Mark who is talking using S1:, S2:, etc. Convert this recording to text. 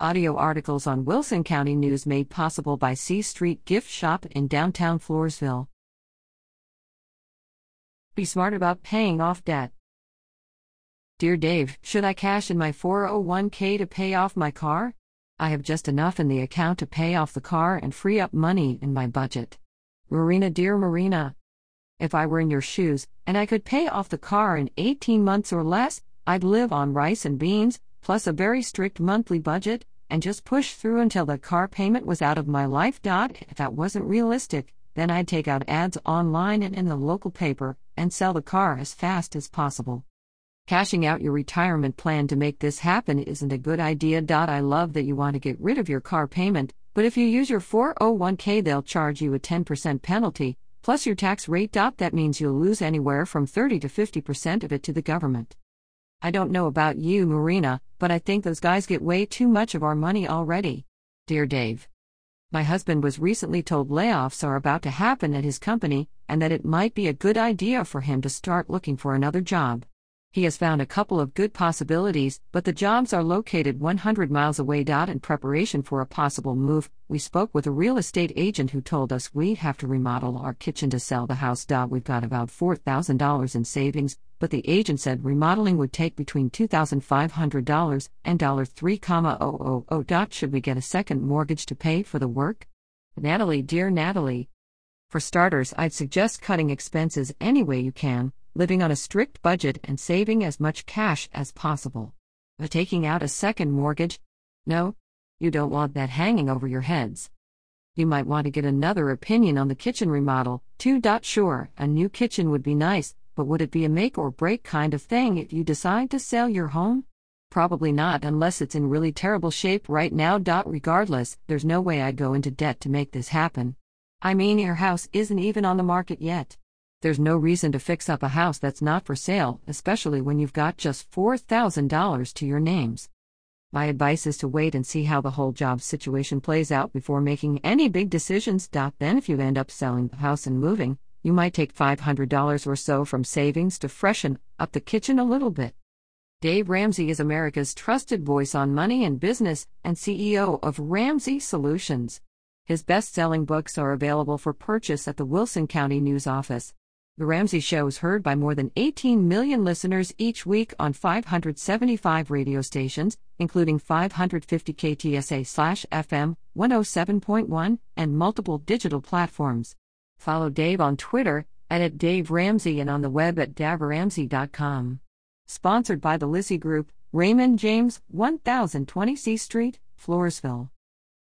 S1: Audio articles on Wilson County News made possible by C Street Gift Shop in downtown Floresville. Be smart about paying off debt. Dear Dave, should I cash in my 401k to pay off my car? I have just enough in the account to pay off the car and free up money in my budget. Marina, dear Marina. If I were in your shoes, and I could pay off the car in 18 months or less, I'd live on rice and beans, plus a very strict monthly budget, and just push through until the car payment was out of my life. If that wasn't realistic, then I'd take out ads online and in the local paper and sell the car as fast as possible. Cashing out your retirement plan to make this happen isn't a good idea. I love that you want to get rid of your car payment, but if you use your 401k, they'll charge you a 10% penalty, plus your tax rate. That means you'll lose anywhere from 30 to 50% of it to the government. I don't know about you, Marina, but I think those guys get way too much of our money already. Dear Dave. My husband was recently told layoffs are about to happen at his company and that it might be a good idea for him to start looking for another job. He has found a couple of good possibilities, but the jobs are located 100 miles away. In preparation for a possible move, we spoke with a real estate agent who told us we'd have to remodel our kitchen to sell the house. We've got about $4,000 in savings, but the agent said remodeling would take between $2,500 and $3,000. Should we get a second mortgage to pay for the work? Natalie, dear Natalie. For starters, I'd suggest cutting expenses any way you can living on a strict budget and saving as much cash as possible. But taking out a second mortgage? No, you don't want that hanging over your heads. You might want to get another opinion on the kitchen remodel, too. Sure, a new kitchen would be nice, but would it be a make or break kind of thing if you decide to sell your home? Probably not unless it's in really terrible shape right now. Regardless, there's no way I'd go into debt to make this happen. I mean, your house isn't even on the market yet. There's no reason to fix up a house that's not for sale, especially when you've got just $4,000 to your names. My advice is to wait and see how the whole job situation plays out before making any big decisions. Then, if you end up selling the house and moving, you might take $500 or so from savings to freshen up the kitchen a little bit. Dave Ramsey is America's trusted voice on money and business and CEO of Ramsey Solutions. His best selling books are available for purchase at the Wilson County News Office. The Ramsey Show is heard by more than 18 million listeners each week on 575 radio stations, including 550 KTSA FM 107.1 and multiple digital platforms. Follow Dave on Twitter and at Dave Ramsey and on the web at daveramsey.com. Sponsored by the Lizzie Group, Raymond James, 1020 C Street, Floresville.